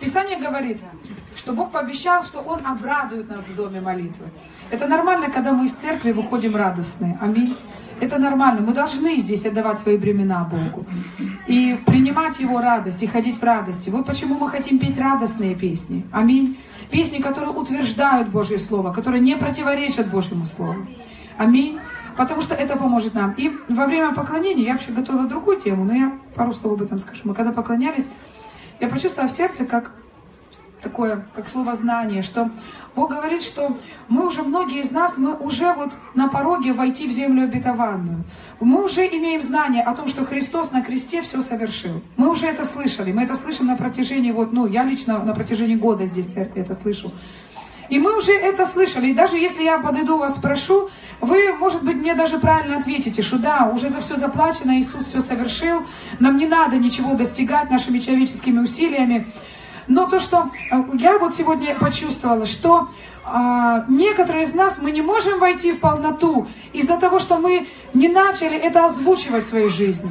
Писание говорит, что Бог пообещал, что Он обрадует нас в доме молитвы. Это нормально, когда мы из церкви выходим радостные. Аминь. Это нормально. Мы должны здесь отдавать свои бремена Богу. И принимать Его радость, и ходить в радости. Вот почему мы хотим петь радостные песни. Аминь. Песни, которые утверждают Божье Слово, которые не противоречат Божьему Слову. Аминь. Потому что это поможет нам. И во время поклонения, я вообще готовила другую тему, но я пару слов об этом скажу. Мы когда поклонялись, я почувствовала в сердце, как такое, как слово знание, что Бог говорит, что мы уже, многие из нас, мы уже вот на пороге войти в землю обетованную. Мы уже имеем знание о том, что Христос на кресте все совершил. Мы уже это слышали, мы это слышим на протяжении, вот, ну, я лично на протяжении года здесь это слышу. И мы уже это слышали. И даже если я подойду вас спрошу, вы, может быть, мне даже правильно ответите, что да, уже за все заплачено, Иисус все совершил, нам не надо ничего достигать нашими человеческими усилиями. Но то, что э, я вот сегодня почувствовала, что а, некоторые из нас мы не можем войти в полноту из-за того, что мы не начали это озвучивать в своей жизни.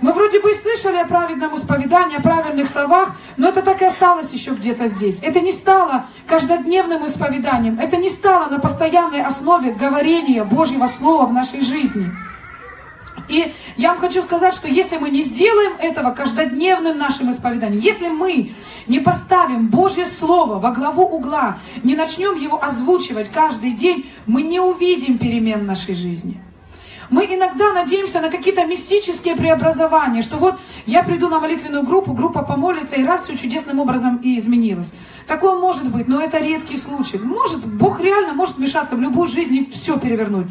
Мы вроде бы и слышали о праведном исповедании, о правильных словах, но это так и осталось еще где-то здесь. Это не стало каждодневным исповеданием, это не стало на постоянной основе говорения Божьего Слова в нашей жизни. И я вам хочу сказать, что если мы не сделаем этого каждодневным нашим исповеданием, если мы не поставим Божье Слово во главу угла, не начнем его озвучивать каждый день, мы не увидим перемен в нашей жизни. Мы иногда надеемся на какие-то мистические преобразования, что вот я приду на молитвенную группу, группа помолится, и раз все чудесным образом и изменилось. Такое может быть, но это редкий случай. Может, Бог реально может вмешаться в любую жизнь и все перевернуть.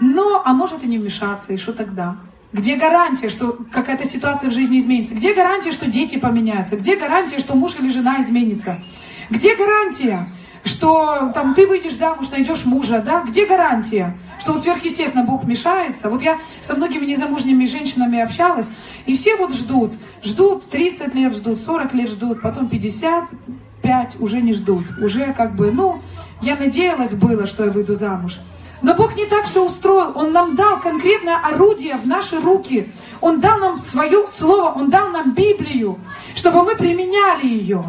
Но, а может и не вмешаться, и что тогда? Где гарантия, что какая-то ситуация в жизни изменится? Где гарантия, что дети поменяются? Где гарантия, что муж или жена изменится? Где гарантия, что там ты выйдешь замуж, найдешь мужа, да? Где гарантия, что вот сверхъестественно Бог вмешается? Вот я со многими незамужними женщинами общалась, и все вот ждут, ждут, 30 лет ждут, 40 лет ждут, потом 55 уже не ждут. Уже как бы, ну, я надеялась было, что я выйду замуж. Но Бог не так все устроил. Он нам дал конкретное орудие в наши руки. Он дал нам свое слово, Он дал нам Библию, чтобы мы применяли ее.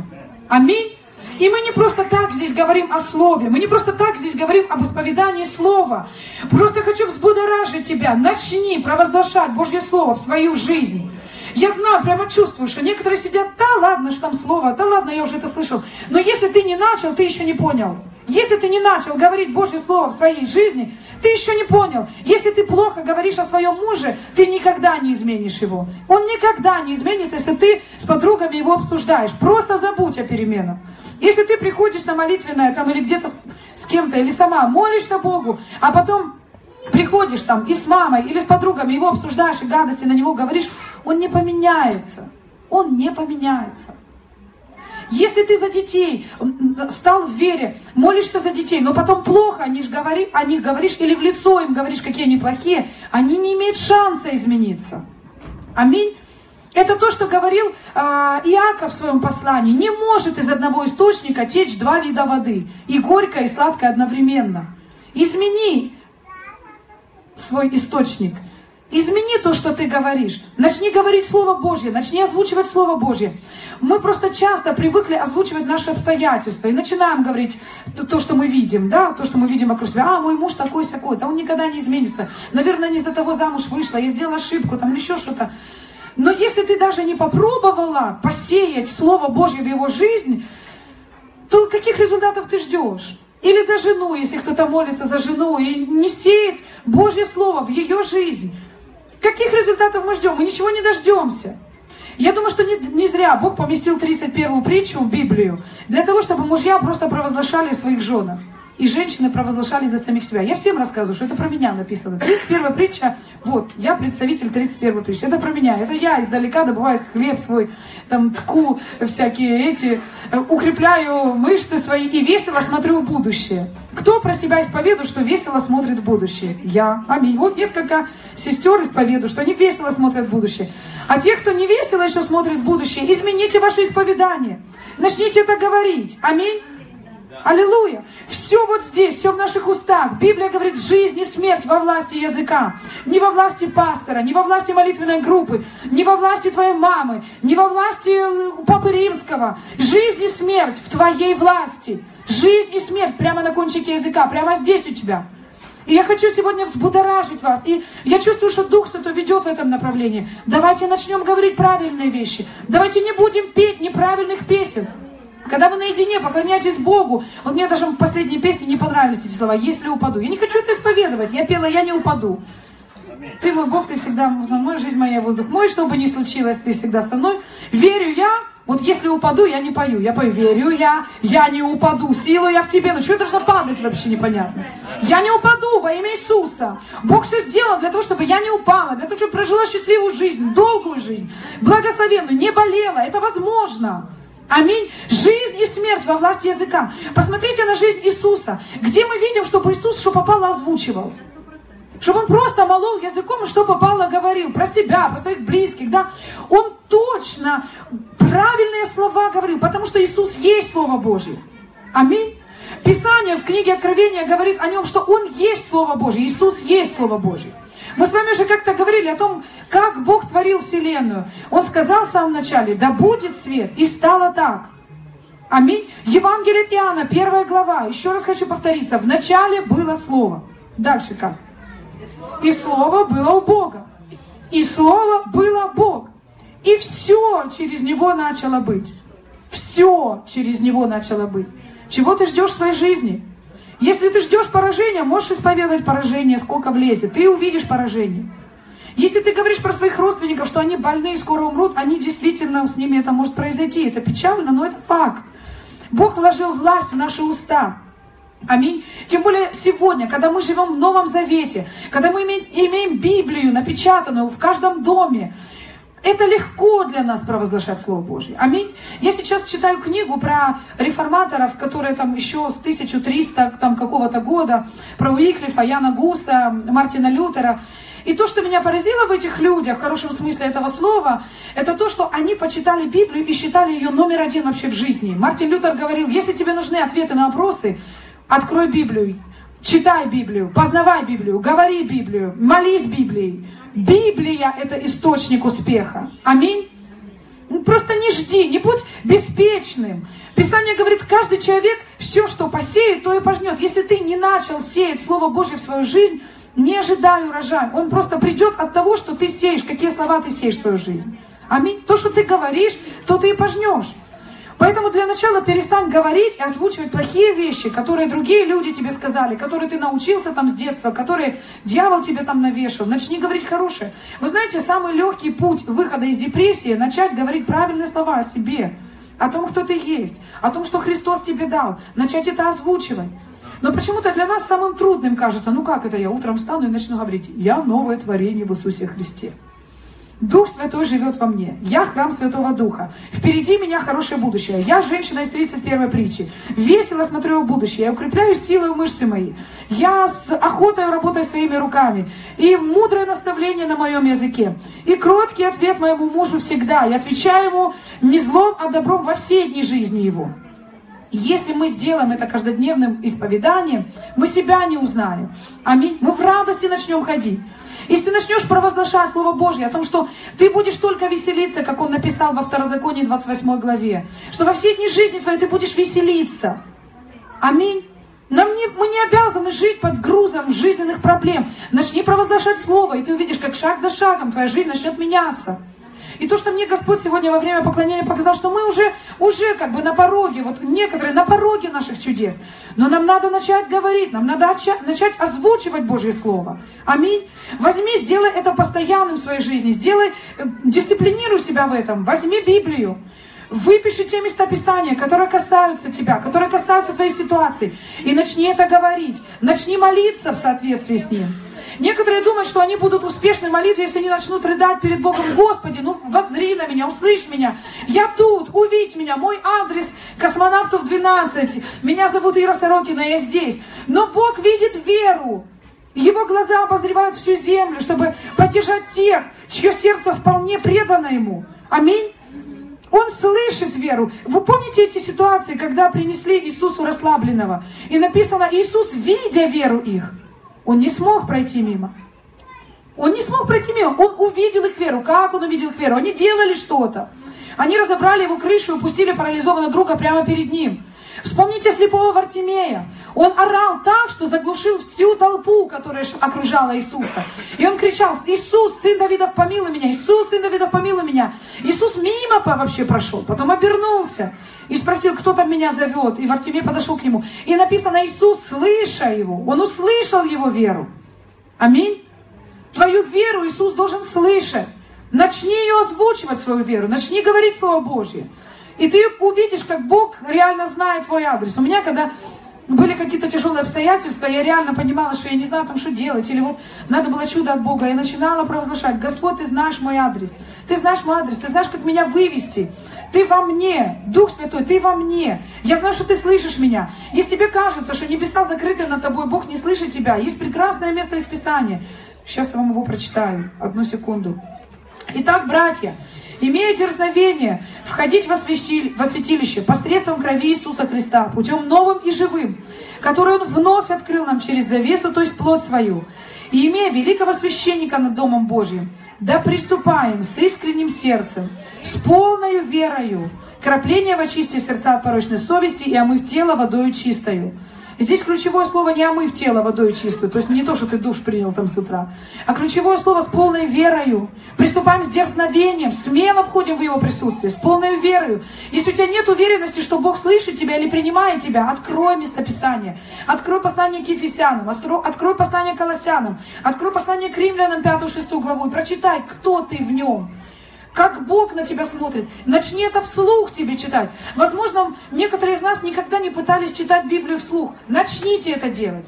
Аминь. И мы не просто так здесь говорим о Слове, мы не просто так здесь говорим об исповедании Слова. Просто хочу взбудоражить тебя. Начни провозглашать Божье Слово в свою жизнь. Я знаю, прямо чувствую, что некоторые сидят, да ладно, что там слово, да ладно, я уже это слышал. Но если ты не начал, ты еще не понял. Если ты не начал говорить Божье Слово в своей жизни, ты еще не понял. Если ты плохо говоришь о своем муже, ты никогда не изменишь его. Он никогда не изменится, если ты с подругами его обсуждаешь. Просто забудь о переменах. Если ты приходишь на молитвенное там или где-то с, с кем-то, или сама молишься Богу, а потом приходишь там и с мамой, или с подругами, его обсуждаешь и гадости на него говоришь, он не поменяется. Он не поменяется. Если ты за детей стал в вере, молишься за детей, но потом плохо о них, говори, о них говоришь или в лицо им говоришь, какие они плохие, они не имеют шанса измениться. Аминь. Это то, что говорил э, Иаков в своем послании. Не может из одного источника течь два вида воды. И горькое, и сладкое одновременно. Измени свой источник. Измени то, что ты говоришь. Начни говорить Слово Божье, начни озвучивать Слово Божье. Мы просто часто привыкли озвучивать наши обстоятельства и начинаем говорить то, что мы видим, да, то, что мы видим вокруг себя. А, мой муж такой-сякой, да он никогда не изменится. Наверное, не из-за того замуж вышла, я сделала ошибку, там, еще что-то. Но если ты даже не попробовала посеять Слово Божье в его жизнь, то каких результатов ты ждешь? Или за жену, если кто-то молится за жену и не сеет Божье Слово в ее жизнь. Каких результатов мы ждем? Мы ничего не дождемся. Я думаю, что не, не зря Бог поместил 31 притчу в Библию, для того, чтобы мужья просто провозглашали своих женах и женщины провозглашали за самих себя. Я всем рассказываю, что это про меня написано. 31 притча, вот, я представитель 31 притчи. Это про меня. Это я издалека добываю хлеб свой, там, тку всякие эти, э, укрепляю мышцы свои и весело смотрю в будущее. Кто про себя исповедует, что весело смотрит в будущее? Я. Аминь. Вот несколько сестер исповедуют, что они весело смотрят в будущее. А те, кто не весело еще смотрит в будущее, измените ваше исповедание. Начните это говорить. Аминь. Аллилуйя. Все вот здесь, все в наших устах. Библия говорит, жизнь и смерть во власти языка. Не во власти пастора, не во власти молитвенной группы, не во власти твоей мамы, не во власти Папы Римского. Жизнь и смерть в твоей власти. Жизнь и смерть прямо на кончике языка, прямо здесь у тебя. И я хочу сегодня взбудоражить вас. И я чувствую, что Дух Святой ведет в этом направлении. Давайте начнем говорить правильные вещи. Давайте не будем петь неправильных песен. Когда вы наедине поклоняетесь Богу, вот мне даже в последней песне не понравились эти слова, если упаду. Я не хочу это исповедовать, я пела, я не упаду. Ты мой Бог, ты всегда со мной, жизнь моя, воздух мой, что бы ни случилось, ты всегда со мной. Верю я, вот если упаду, я не пою. Я пою, верю я, я не упаду, силу я в тебе. Ну что я должна падать вообще непонятно? Я не упаду во имя Иисуса. Бог все сделал для того, чтобы я не упала, для того, чтобы прожила счастливую жизнь, долгую жизнь, благословенную, не болела. Это возможно. Аминь. Жизнь и смерть во власти языка. Посмотрите на жизнь Иисуса. Где мы видим, чтобы Иисус, что попало, озвучивал? Чтобы он просто молол языком и что попало говорил про себя, про своих близких, да. Он точно правильные слова говорил, потому что Иисус есть Слово Божье. Аминь. Писание в книге Откровения говорит о нем, что Он есть Слово Божье, Иисус есть Слово Божье. Мы с вами уже как-то говорили о том, как Бог творил Вселенную. Он сказал в самом начале, да будет свет, и стало так. Аминь. Евангелие Иоанна, первая глава. Еще раз хочу повториться. В начале было Слово. Дальше как? И Слово было у Бога. И Слово было Бог. И все через Него начало быть. Все через Него начало быть. Чего ты ждешь в своей жизни? Если ты ждешь поражения, можешь исповедовать поражение, сколько влезет. Ты увидишь поражение. Если ты говоришь про своих родственников, что они больны и скоро умрут, они действительно, с ними это может произойти. Это печально, но это факт. Бог вложил власть в наши уста. Аминь. Тем более сегодня, когда мы живем в Новом Завете, когда мы имеем, имеем Библию напечатанную в каждом доме, это легко для нас провозглашать Слово Божье. Аминь. Я сейчас читаю книгу про реформаторов, которые там еще с 1300 там, какого-то года, про Уиклифа, Яна Гуса, Мартина Лютера. И то, что меня поразило в этих людях, в хорошем смысле этого слова, это то, что они почитали Библию и считали ее номер один вообще в жизни. Мартин Лютер говорил, если тебе нужны ответы на вопросы, открой Библию, читай Библию, познавай Библию, говори Библию, молись Библией. Библия – это источник успеха. Аминь. Ну, просто не жди, не будь беспечным. Писание говорит, каждый человек все, что посеет, то и пожнет. Если ты не начал сеять Слово Божье в свою жизнь, не ожидай урожая. Он просто придет от того, что ты сеешь, какие слова ты сеешь в свою жизнь. Аминь. То, что ты говоришь, то ты и пожнешь. Поэтому для начала перестань говорить и озвучивать плохие вещи, которые другие люди тебе сказали, которые ты научился там с детства, которые дьявол тебе там навешал. Начни говорить хорошее. Вы знаете, самый легкий путь выхода из депрессии – начать говорить правильные слова о себе, о том, кто ты есть, о том, что Христос тебе дал, начать это озвучивать. Но почему-то для нас самым трудным кажется, ну как это я утром встану и начну говорить, я новое творение в Иисусе Христе. Дух Святой живет во мне. Я храм Святого Духа. Впереди меня хорошее будущее. Я женщина из 31 притчи. Весело смотрю в будущее. Я укрепляю силой мышцы мои. Я с охотой работаю своими руками. И мудрое наставление на моем языке. И кроткий ответ моему мужу всегда. Я отвечаю ему не злом, а добром во все дни жизни его. Если мы сделаем это каждодневным исповеданием, мы себя не узнаем. Аминь. Мы в радости начнем ходить. Если ты начнешь провозглашать Слово Божье о том, что ты будешь только веселиться, как он написал во Второзаконии 28 главе, что во все дни жизни твоей ты будешь веселиться. Аминь. Нам не, мы не обязаны жить под грузом жизненных проблем. Начни провозглашать Слово, и ты увидишь, как шаг за шагом твоя жизнь начнет меняться. И то, что мне Господь сегодня во время поклонения показал, что мы уже, уже как бы на пороге, вот некоторые на пороге наших чудес. Но нам надо начать говорить, нам надо начать озвучивать Божье Слово. Аминь. Возьми, сделай это постоянным в своей жизни, сделай, э, дисциплинируй себя в этом. Возьми Библию. Выпиши те места Писания, которые касаются тебя, которые касаются твоей ситуации. И начни это говорить. Начни молиться в соответствии с ним. Некоторые думают, что они будут успешны в молитве, если они начнут рыдать перед Богом. Господи, ну воззри на меня, услышь меня. Я тут, увидь меня. Мой адрес космонавтов 12. Меня зовут Ира Сорокина, я здесь. Но Бог видит веру. Его глаза обозревают всю землю, чтобы поддержать тех, чье сердце вполне предано Ему. Аминь. Он слышит веру. Вы помните эти ситуации, когда принесли Иисусу расслабленного? И написано, Иисус, видя веру их, он не смог пройти мимо. Он не смог пройти мимо. Он увидел их веру. Как он увидел их веру? Они делали что-то. Они разобрали его крышу и пустили парализованного друга прямо перед ним. Вспомните слепого Вартимея. Он орал так, что заглушил всю толпу, которая окружала Иисуса. И он кричал, Иисус, сын Давидов, помилуй меня, Иисус, сын Давидов, помилуй меня. Иисус мимо вообще прошел, потом обернулся и спросил, кто там меня зовет. И Вартимей подошел к нему. И написано, Иисус, слыша его, он услышал его веру. Аминь. Твою веру Иисус должен слышать. Начни ее озвучивать, свою веру. Начни говорить Слово Божье. И ты увидишь, как Бог реально знает твой адрес. У меня, когда были какие-то тяжелые обстоятельства, я реально понимала, что я не знаю там, что делать. Или вот надо было чудо от Бога. Я начинала провозглашать, Господь, ты знаешь мой адрес. Ты знаешь мой адрес, ты знаешь, как меня вывести. Ты во мне, Дух Святой, ты во мне. Я знаю, что ты слышишь меня. Если тебе кажется, что небеса закрыты над тобой, Бог не слышит тебя, есть прекрасное место из Писания. Сейчас я вам его прочитаю. Одну секунду. Итак, братья, имея дерзновение входить во святилище посредством крови Иисуса Христа, путем новым и живым, который Он вновь открыл нам через завесу, то есть плоть свою, и имея великого священника над Домом Божьим, да приступаем с искренним сердцем, с полной верою, крапление в очисти сердца от порочной совести и омыв тело водою чистою, Здесь ключевое слово не омыв тело водой чистую, то есть не то, что ты душ принял там с утра, а ключевое слово с полной верою. Приступаем с дерзновением, смело входим в его присутствие, с полной верою. Если у тебя нет уверенности, что Бог слышит тебя или принимает тебя, открой местописание, открой послание к Ефесянам, открой послание к Колоссянам, открой послание к Римлянам 5-6 главу и прочитай, кто ты в нем как Бог на тебя смотрит. Начни это вслух тебе читать. Возможно, некоторые из нас никогда не пытались читать Библию вслух. Начните это делать.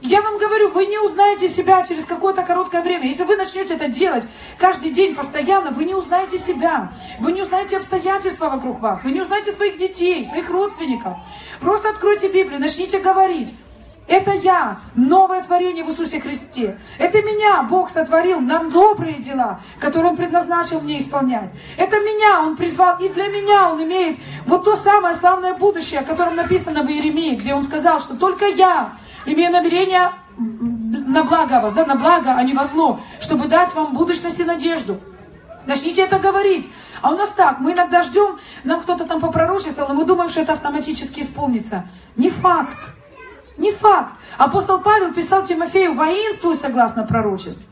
Я вам говорю, вы не узнаете себя через какое-то короткое время. Если вы начнете это делать каждый день постоянно, вы не узнаете себя. Вы не узнаете обстоятельства вокруг вас. Вы не узнаете своих детей, своих родственников. Просто откройте Библию, начните говорить. Это я, новое творение в Иисусе Христе. Это меня Бог сотворил на добрые дела, которые Он предназначил мне исполнять. Это меня Он призвал, и для меня Он имеет вот то самое славное будущее, о котором написано в Иеремии, где Он сказал, что только я имею намерение на благо вас, да, на благо, а не во зло, чтобы дать вам будущность и надежду. Начните это говорить. А у нас так, мы иногда ждем, нам кто-то там попророчествовал, и мы думаем, что это автоматически исполнится. Не факт. Не факт. Апостол Павел писал Тимофею, воинствуй согласно пророчеству.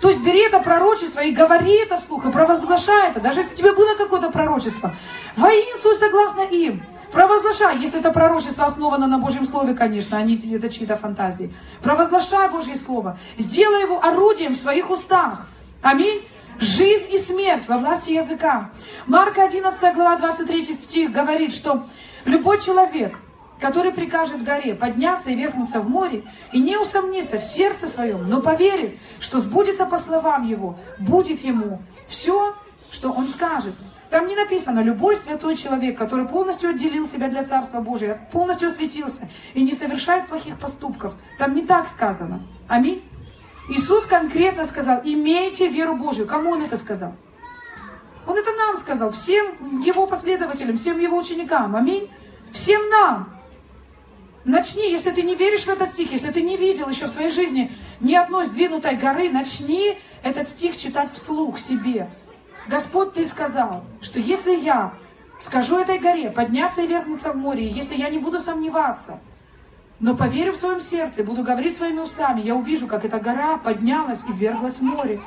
То есть бери это пророчество и говори это вслух, и провозглашай это. Даже если тебе было какое-то пророчество, воинствуй согласно им. Провозглашай, если это пророчество основано на Божьем Слове, конечно, а не это чьи-то фантазии. Провозглашай Божье Слово. Сделай его орудием в своих устах. Аминь. Жизнь и смерть во власти языка. Марка 11 глава 23 стих говорит, что любой человек – который прикажет горе подняться и вернуться в море, и не усомнится в сердце своем, но поверит, что сбудется по словам его, будет ему все, что он скажет. Там не написано, любой святой человек, который полностью отделил себя для Царства Божия, полностью осветился и не совершает плохих поступков. Там не так сказано. Аминь. Иисус конкретно сказал, имейте веру Божию. Кому Он это сказал? Он это нам сказал, всем Его последователям, всем Его ученикам. Аминь. Всем нам. Начни, если ты не веришь в этот стих, если ты не видел еще в своей жизни ни одной сдвинутой горы, начни этот стих читать вслух себе. Господь, Ты сказал, что если я скажу этой горе подняться и вернуться в море, если я не буду сомневаться, но поверю в своем сердце, буду говорить своими устами, я увижу, как эта гора поднялась и верглась в море.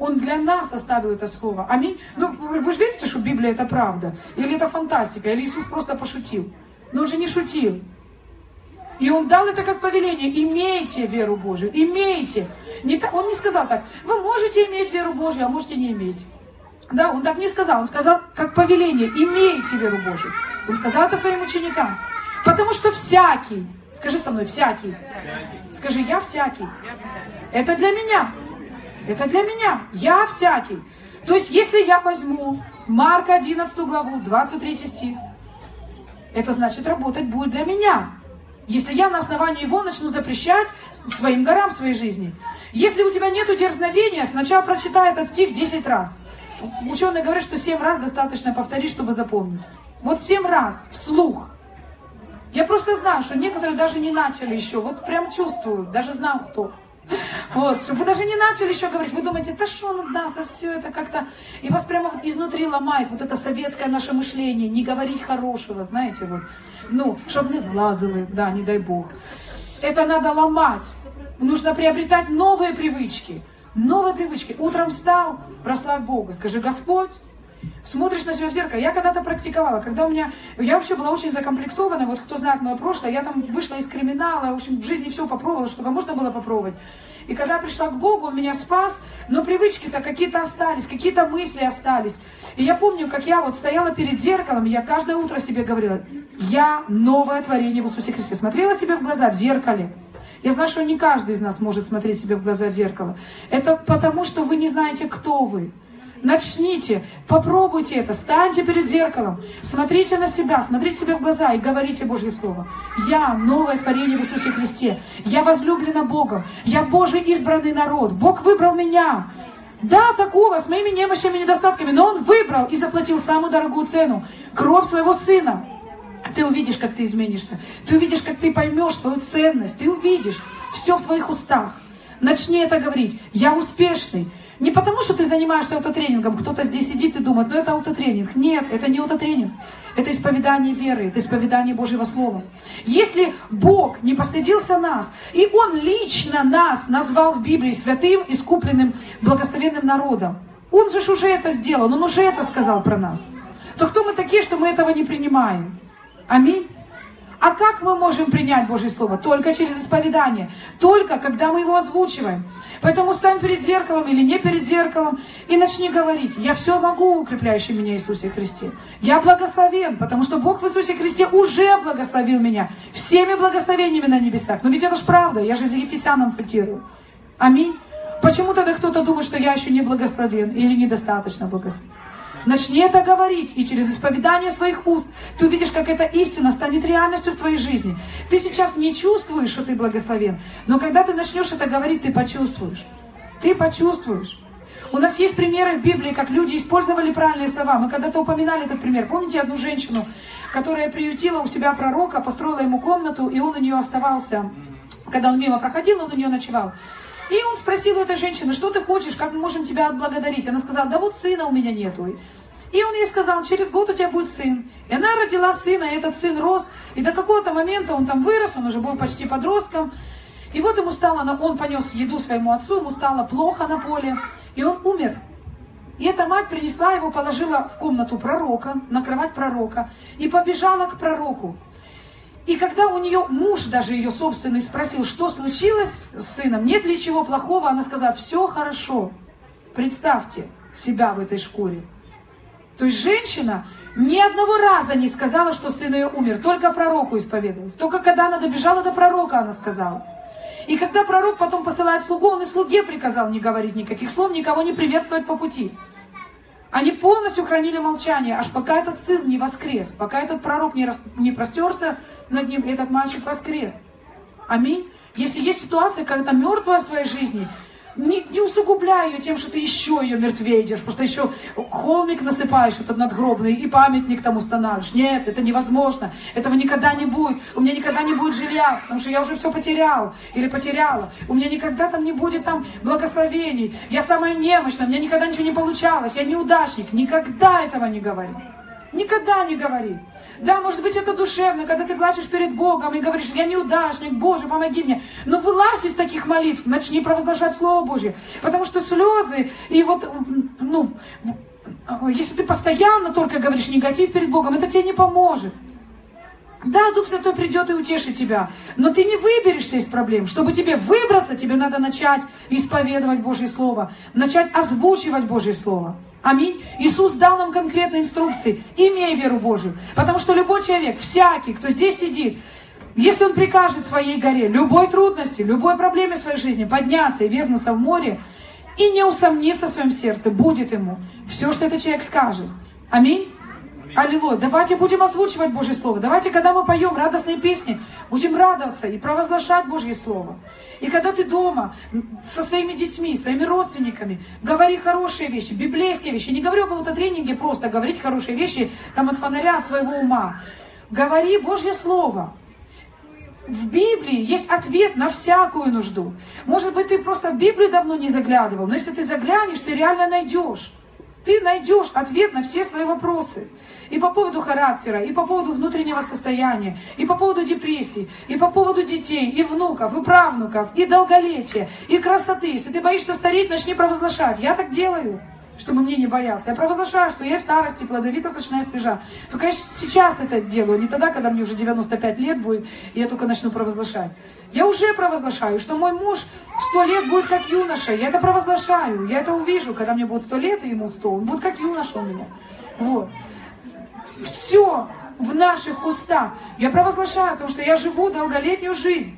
Он для нас оставил это слово. Аминь. Ну, вы же верите, что Библия это правда? Или это фантастика? Или Иисус просто пошутил? Но он же не шутил. И он дал это как повеление. Имейте веру Божию. Имейте. Не, он не сказал так. Вы можете иметь веру Божию, а можете не иметь. Да, он так не сказал. Он сказал как повеление. Имейте веру Божию. Он сказал это своим ученикам. Потому что всякий, скажи со мной, всякий. Скажи, я всякий. Это для меня. Это для меня. Я всякий. То есть, если я возьму Марка 11 главу, 23 стих, это значит, работать будет для меня. Если я на основании его начну запрещать своим горам в своей жизни. Если у тебя нет дерзновения, сначала прочитай этот стих 10 раз. Ученые говорят, что семь раз достаточно повторить, чтобы запомнить. Вот семь раз, вслух. Я просто знаю, что некоторые даже не начали еще. Вот прям чувствую, даже знаю кто. Вот, чтобы вы даже не начали еще говорить, вы думаете, да что он даст, да все это как-то, и вас прямо изнутри ломает вот это советское наше мышление, не говорить хорошего, знаете, вот, ну, чтобы не злазили, да, не дай бог. Это надо ломать, нужно приобретать новые привычки, новые привычки. Утром встал, прославь Бога, скажи, Господь, смотришь на себя в зеркало. Я когда-то практиковала, когда у меня... Я вообще была очень закомплексована, вот кто знает мое прошлое, я там вышла из криминала, в общем, в жизни все попробовала, что можно было попробовать. И когда пришла к Богу, Он меня спас, но привычки-то какие-то остались, какие-то мысли остались. И я помню, как я вот стояла перед зеркалом, я каждое утро себе говорила, я новое творение в Иисусе Христе. Смотрела себе в глаза в зеркале. Я знаю, что не каждый из нас может смотреть себе в глаза в зеркало. Это потому, что вы не знаете, кто вы. Начните, попробуйте это, станьте перед зеркалом, смотрите на себя, смотрите себе в глаза и говорите Божье Слово. Я новое творение в Иисусе Христе. Я возлюблена Богом. Я Божий избранный народ. Бог выбрал меня. Да, такого, с моими немощами и недостатками, но Он выбрал и заплатил самую дорогую цену. Кровь своего Сына. Ты увидишь, как ты изменишься. Ты увидишь, как ты поймешь свою ценность. Ты увидишь все в твоих устах. Начни это говорить. Я успешный. Не потому, что ты занимаешься аутотренингом, кто-то здесь сидит и думает, ну это аутотренинг. Нет, это не аутотренинг. Это исповедание веры, это исповедание Божьего Слова. Если Бог не постыдился нас, и Он лично нас назвал в Библии святым, искупленным, благословенным народом, Он же уже это сделал, Он уже это сказал про нас, то кто мы такие, что мы этого не принимаем? Аминь. А как мы можем принять Божье Слово? Только через исповедание. Только когда мы его озвучиваем. Поэтому стань перед зеркалом или не перед зеркалом и начни говорить. Я все могу, укрепляющий меня Иисусе Христе. Я благословен, потому что Бог в Иисусе Христе уже благословил меня всеми благословениями на небесах. Но ведь это же правда, я же из Ефесянам цитирую. Аминь. Почему тогда кто-то думает, что я еще не благословен или недостаточно благословен? Начни это говорить, и через исповедание своих уст ты увидишь, как эта истина станет реальностью в твоей жизни. Ты сейчас не чувствуешь, что ты благословен, но когда ты начнешь это говорить, ты почувствуешь. Ты почувствуешь. У нас есть примеры в Библии, как люди использовали правильные слова. Мы когда-то упоминали этот пример. Помните одну женщину, которая приютила у себя пророка, построила ему комнату, и он у нее оставался. Когда он мимо проходил, он у нее ночевал. И он спросил у этой женщины, что ты хочешь, как мы можем тебя отблагодарить? Она сказала, да вот сына у меня нету. И он ей сказал, через год у тебя будет сын. И она родила сына, и этот сын рос. И до какого-то момента он там вырос, он уже был почти подростком. И вот ему стало, он понес еду своему отцу, ему стало плохо на поле, и он умер. И эта мать принесла его, положила в комнату пророка, на кровать пророка, и побежала к пророку. И когда у нее муж, даже ее собственный, спросил, что случилось с сыном, нет ли чего плохого, она сказала, все хорошо. Представьте себя в этой шкуре. То есть женщина ни одного раза не сказала, что сын ее умер, только пророку исповедовалась. Только когда она добежала до пророка, она сказала. И когда пророк потом посылает слугу, он и слуге приказал не говорить никаких слов, никого не приветствовать по пути. Они полностью хранили молчание, аж пока этот сын не воскрес, пока этот пророк не, рас, не простерся над ним, этот мальчик воскрес. Аминь. Если есть ситуация, когда мертвая в твоей жизни, не, не усугубляй ее тем, что ты еще ее мертвее держишь, просто еще холмик насыпаешь этот надгробный и памятник там устанавливаешь. Нет, это невозможно, этого никогда не будет. У меня никогда не будет жилья, потому что я уже все потерял или потеряла. У меня никогда там не будет там благословений. Я самая немощная, у меня никогда ничего не получалось, я неудачник. Никогда этого не говори. Никогда не говори. Да, может быть, это душевно, когда ты плачешь перед Богом и говоришь, я неудачник, Боже, помоги мне. Но вылазь из таких молитв, начни провозглашать Слово Божье. Потому что слезы и вот, ну, если ты постоянно только говоришь негатив перед Богом, это тебе не поможет. Да, Дух Святой придет и утешит тебя, но ты не выберешься из проблем. Чтобы тебе выбраться, тебе надо начать исповедовать Божье Слово, начать озвучивать Божье Слово. Аминь. Иисус дал нам конкретные инструкции. Имей веру Божию. Потому что любой человек, всякий, кто здесь сидит, если он прикажет своей горе, любой трудности, любой проблеме в своей жизни подняться и вернуться в море, и не усомниться в своем сердце, будет ему все, что этот человек скажет. Аминь. Аллилуйя. Давайте будем озвучивать Божье Слово. Давайте, когда мы поем радостные песни, будем радоваться и провозглашать Божье Слово. И когда ты дома со своими детьми, своими родственниками, говори хорошие вещи, библейские вещи. Не говорю об аутотренинге просто, говорить хорошие вещи там от фонаря, от своего ума. Говори Божье Слово. В Библии есть ответ на всякую нужду. Может быть, ты просто в Библию давно не заглядывал, но если ты заглянешь, ты реально найдешь. Ты найдешь ответ на все свои вопросы. И по поводу характера, и по поводу внутреннего состояния, и по поводу депрессии, и по поводу детей, и внуков, и правнуков, и долголетия, и красоты. Если ты боишься стареть, начни провозглашать. Я так делаю чтобы мне не бояться. Я провозглашаю, что я в старости плодовита, сочная, свежа. Только я сейчас это делаю, не тогда, когда мне уже 95 лет будет, и я только начну провозглашать. Я уже провозглашаю, что мой муж в 100 лет будет как юноша. Я это провозглашаю, я это увижу, когда мне будет 100 лет, и ему 100, он будет как юноша у меня. Вот. Все в наших устах. Я провозглашаю, потому что я живу долголетнюю жизнь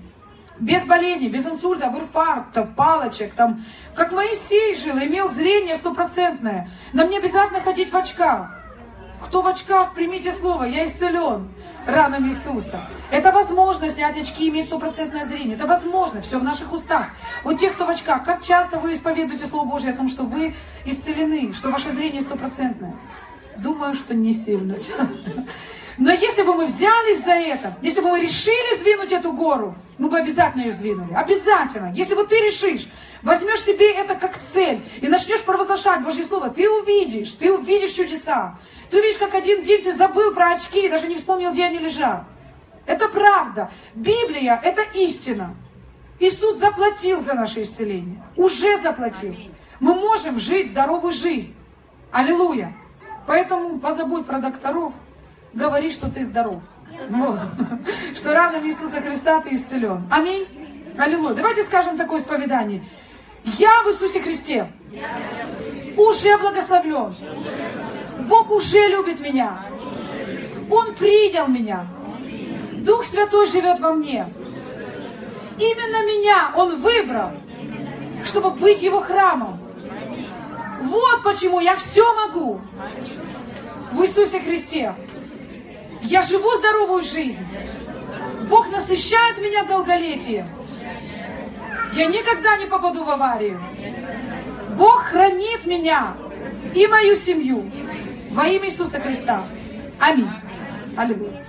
без болезней, без инсультов, инфарктов, палочек, там, как Моисей жил, имел зрение стопроцентное. Нам не обязательно ходить в очках. Кто в очках, примите слово, я исцелен ранами Иисуса. Это возможно снять очки и иметь стопроцентное зрение. Это возможно, все в наших устах. Вот те, кто в очках, как часто вы исповедуете Слово Божье о том, что вы исцелены, что ваше зрение стопроцентное? Думаю, что не сильно часто. Но если бы мы взялись за это, если бы мы решили сдвинуть эту гору, мы бы обязательно ее сдвинули. Обязательно. Если вот ты решишь, возьмешь себе это как цель и начнешь провозглашать Божье Слово, ты увидишь, ты увидишь чудеса. Ты увидишь, как один день ты забыл про очки и даже не вспомнил, где они лежат. Это правда. Библия – это истина. Иисус заплатил за наше исцеление. Уже заплатил. Мы можем жить здоровую жизнь. Аллилуйя. Поэтому позабудь про докторов – говори, что ты здоров. Что ранами Иисуса Христа ты исцелен. Аминь. Аллилуйя. Давайте скажем такое исповедание. Я в Иисусе Христе уже благословлен. Бог уже любит меня. Он принял меня. Дух Святой живет во мне. Именно меня Он выбрал, чтобы быть Его храмом. Вот почему я все могу в Иисусе Христе. Я живу здоровую жизнь. Бог насыщает меня долголетием. Я никогда не попаду в аварию. Бог хранит меня и мою семью во имя Иисуса Христа. Аминь. Аллилуйя.